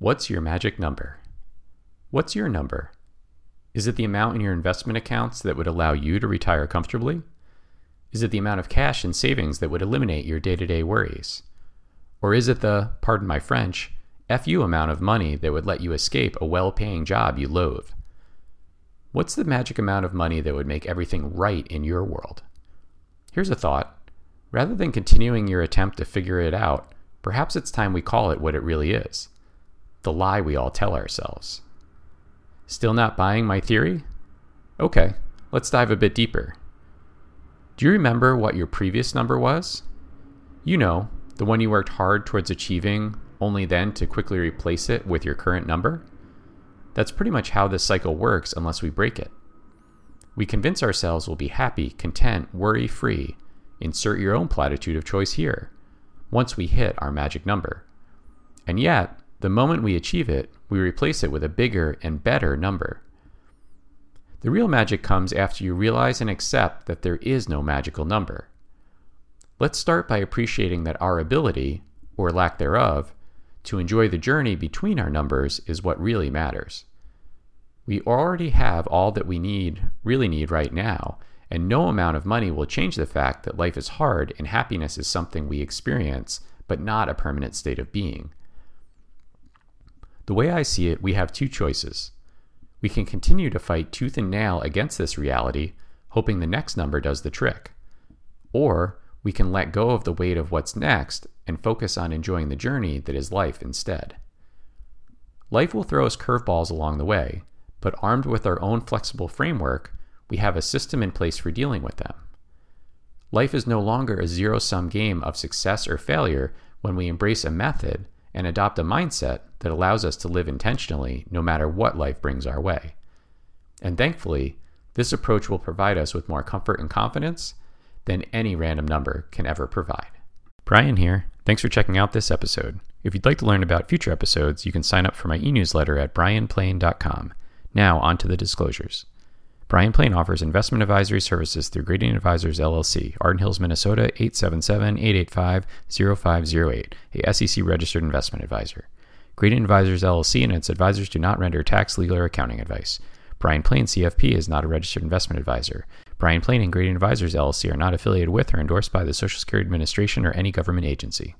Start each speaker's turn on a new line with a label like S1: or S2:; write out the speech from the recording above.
S1: What's your magic number? What's your number? Is it the amount in your investment accounts that would allow you to retire comfortably? Is it the amount of cash and savings that would eliminate your day to day worries? Or is it the, pardon my French, FU amount of money that would let you escape a well paying job you loathe? What's the magic amount of money that would make everything right in your world? Here's a thought. Rather than continuing your attempt to figure it out, perhaps it's time we call it what it really is the lie we all tell ourselves. Still not buying my theory? Okay, let's dive a bit deeper. Do you remember what your previous number was? You know, the one you worked hard towards achieving, only then to quickly replace it with your current number? That's pretty much how this cycle works unless we break it. We convince ourselves we'll be happy, content, worry free. Insert your own platitude of choice here. Once we hit our magic number. And yet, the moment we achieve it, we replace it with a bigger and better number. The real magic comes after you realize and accept that there is no magical number. Let's start by appreciating that our ability, or lack thereof, to enjoy the journey between our numbers is what really matters. We already have all that we need, really need right now, and no amount of money will change the fact that life is hard and happiness is something we experience, but not a permanent state of being. The way I see it, we have two choices. We can continue to fight tooth and nail against this reality, hoping the next number does the trick. Or we can let go of the weight of what's next and focus on enjoying the journey that is life instead. Life will throw us curveballs along the way, but armed with our own flexible framework, we have a system in place for dealing with them. Life is no longer a zero sum game of success or failure when we embrace a method and adopt a mindset that allows us to live intentionally no matter what life brings our way. And thankfully, this approach will provide us with more comfort and confidence than any random number can ever provide. Brian here. Thanks for checking out this episode. If you'd like to learn about future episodes, you can sign up for my e newsletter at brianplain.com. Now, on to the disclosures. Brian Plain offers investment advisory services through Gradient Advisors LLC, Arden Hills, Minnesota 877-885-0508, a SEC registered investment advisor. Gradient Advisors LLC and its advisors do not render tax, legal, or accounting advice. Brian Plain CFP is not a registered investment advisor. Brian Plain and Gradient Advisors LLC are not affiliated with or endorsed by the Social Security Administration or any government agency.